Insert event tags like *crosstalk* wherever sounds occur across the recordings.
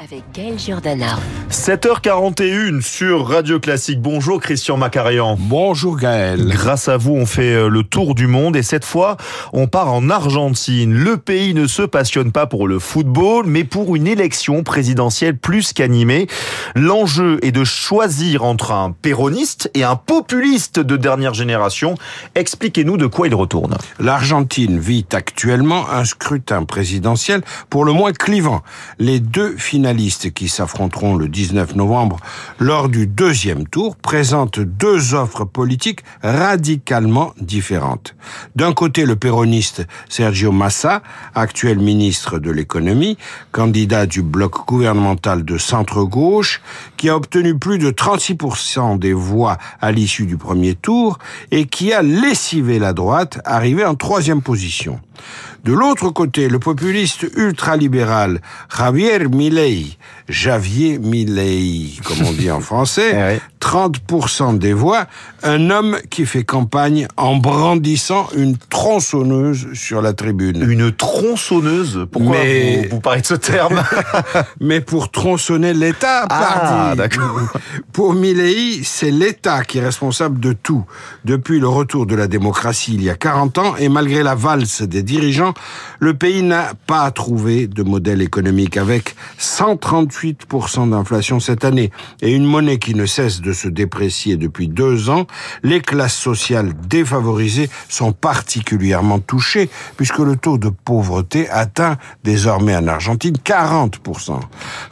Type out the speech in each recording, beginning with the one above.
avec Gaël Giordana. 7h41 sur Radio Classique. Bonjour Christian Macarian. Bonjour Gaël. Grâce à vous, on fait euh, le tour du monde et cette fois, on part en Argentine. Le pays ne se passionne pas pour le football, mais pour une élection présidentielle plus qu'animée. L'enjeu est de choisir entre un péroniste et un populiste de dernière génération. Expliquez-nous de quoi il retourne. L'Argentine vit actuellement un scrutin présidentiel pour le moins clivant. Les deux finalistes qui s'affronteront le 19 novembre lors du deuxième tour présentent deux offres politiques radicalement différentes. D'un côté, le péroniste Sergio Massa, actuel ministre de l'économie, candidat du bloc gouvernemental de centre-gauche, qui a obtenu plus de 36% des voix à l'issue du premier tour et qui a lessivé la droite, arrivé en troisième position. De l'autre côté, le populiste ultralibéral Javier Milei, Javier Milei, comme on dit en *laughs* français, 30% des voix, un homme qui fait campagne en brandissant une tronçonneuse sur la tribune. Une tronçonneuse Pourquoi Mais- vous, vous parlez de ce terme *laughs* Mais pour tronçonner l'État, Ah, d'accord. *laughs* Pour Milei, c'est l'État qui est responsable de tout. Depuis le retour de la démocratie il y a 40 ans, et malgré la valse des dirigeants, le pays n'a pas trouvé de modèle économique avec 138% d'inflation cette année et une monnaie qui ne cesse de se déprécier depuis deux ans. Les classes sociales défavorisées sont particulièrement touchées puisque le taux de pauvreté atteint désormais en Argentine 40%.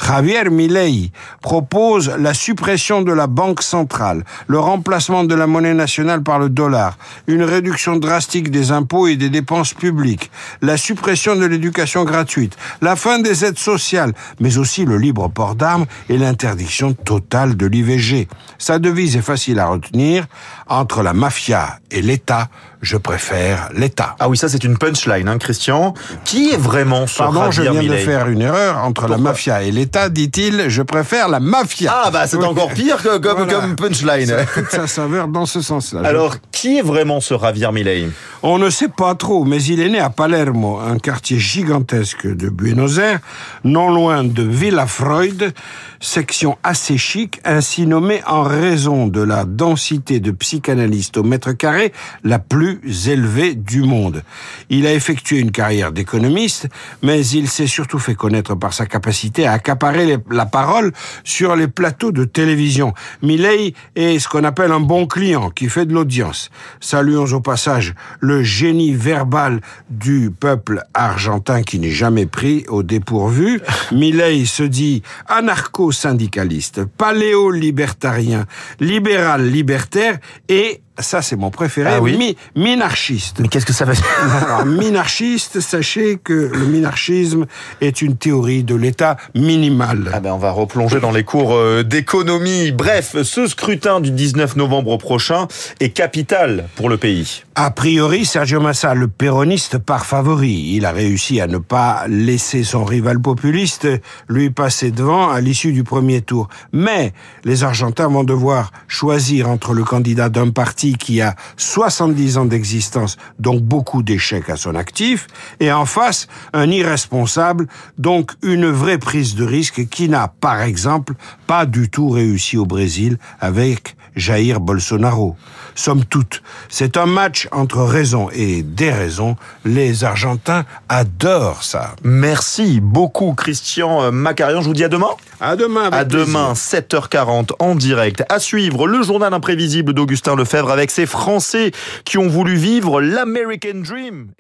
Javier Milei propose la suppression de la banque centrale, le remplacement de la monnaie nationale par le dollar, une réduction drastique des impôts et des dépenses publiques, la suppression de l'éducation gratuite, la fin des aides sociales, mais aussi le libre port d'armes et l'interdiction totale de l'IVG. Sa devise est facile à retenir. Entre la mafia et l'État, je préfère l'État. Ah oui, ça c'est une punchline, hein, Christian. Qui est vraiment ce Pardon, je viens de faire une erreur. Entre la mafia et l'État, dit-il, je préfère la mafia. Ah bah c'est Oui. encore pire que comme, Voilà. comme punchline. Ça toute sa saveur dans ce sens-là. Je- Alors, qui est vraiment ce Javier Milei? On ne sait pas trop, mais il est né à Palermo, un quartier gigantesque de Buenos Aires, non loin de Villa Freud, section assez chic, ainsi nommée en raison de la densité de psychanalystes au mètre carré la plus élevée du monde. Il a effectué une carrière d'économiste, mais il s'est surtout fait connaître par sa capacité à accaparer les- la parole sur les plateaux de télévision. Milley est ce qu'on appelle un bon client qui fait de l'audience. Saluons au passage le génie verbal du peuple argentin qui n'est jamais pris au dépourvu. *laughs* Milley se dit anarcho-syndicaliste, paléo-libertarien, libéral-libertaire et, ça c'est mon préféré, Ah oui mi- minarchiste. Mais qu'est-ce que ça veut dire *laughs* Alors, minarchiste, sachez que le minarchisme est une théorie de l'État minimal. Ah ben on va replonger dans les cours euh, d'économie. Bref, ce scrutin du 19 novembre prochain est capital pour le pays. A priori, Sergio Massa, le péroniste, part favori. Il a réussi à ne pas laisser son rival populiste lui passer devant à l'issue du premier tour. Mais les Argentins vont devoir choisir entre le candidat d'un parti qui a 70 ans d'existence, donc beaucoup d'échecs à son actif, et en face, un irresponsable, donc une vraie prise de risque qui n'a, par exemple, pas du tout réussi au Brésil avec Jair Bolsonaro. Somme toute, c'est un match entre raison et déraison. Les Argentins adorent ça. Merci beaucoup Christian euh, Macarian. Je vous dis à demain. À demain. À plaisir. demain, 7h40 en direct. À suivre le journal imprévisible d'Augustin Lefebvre avec ces Français qui ont voulu vivre l'American Dream.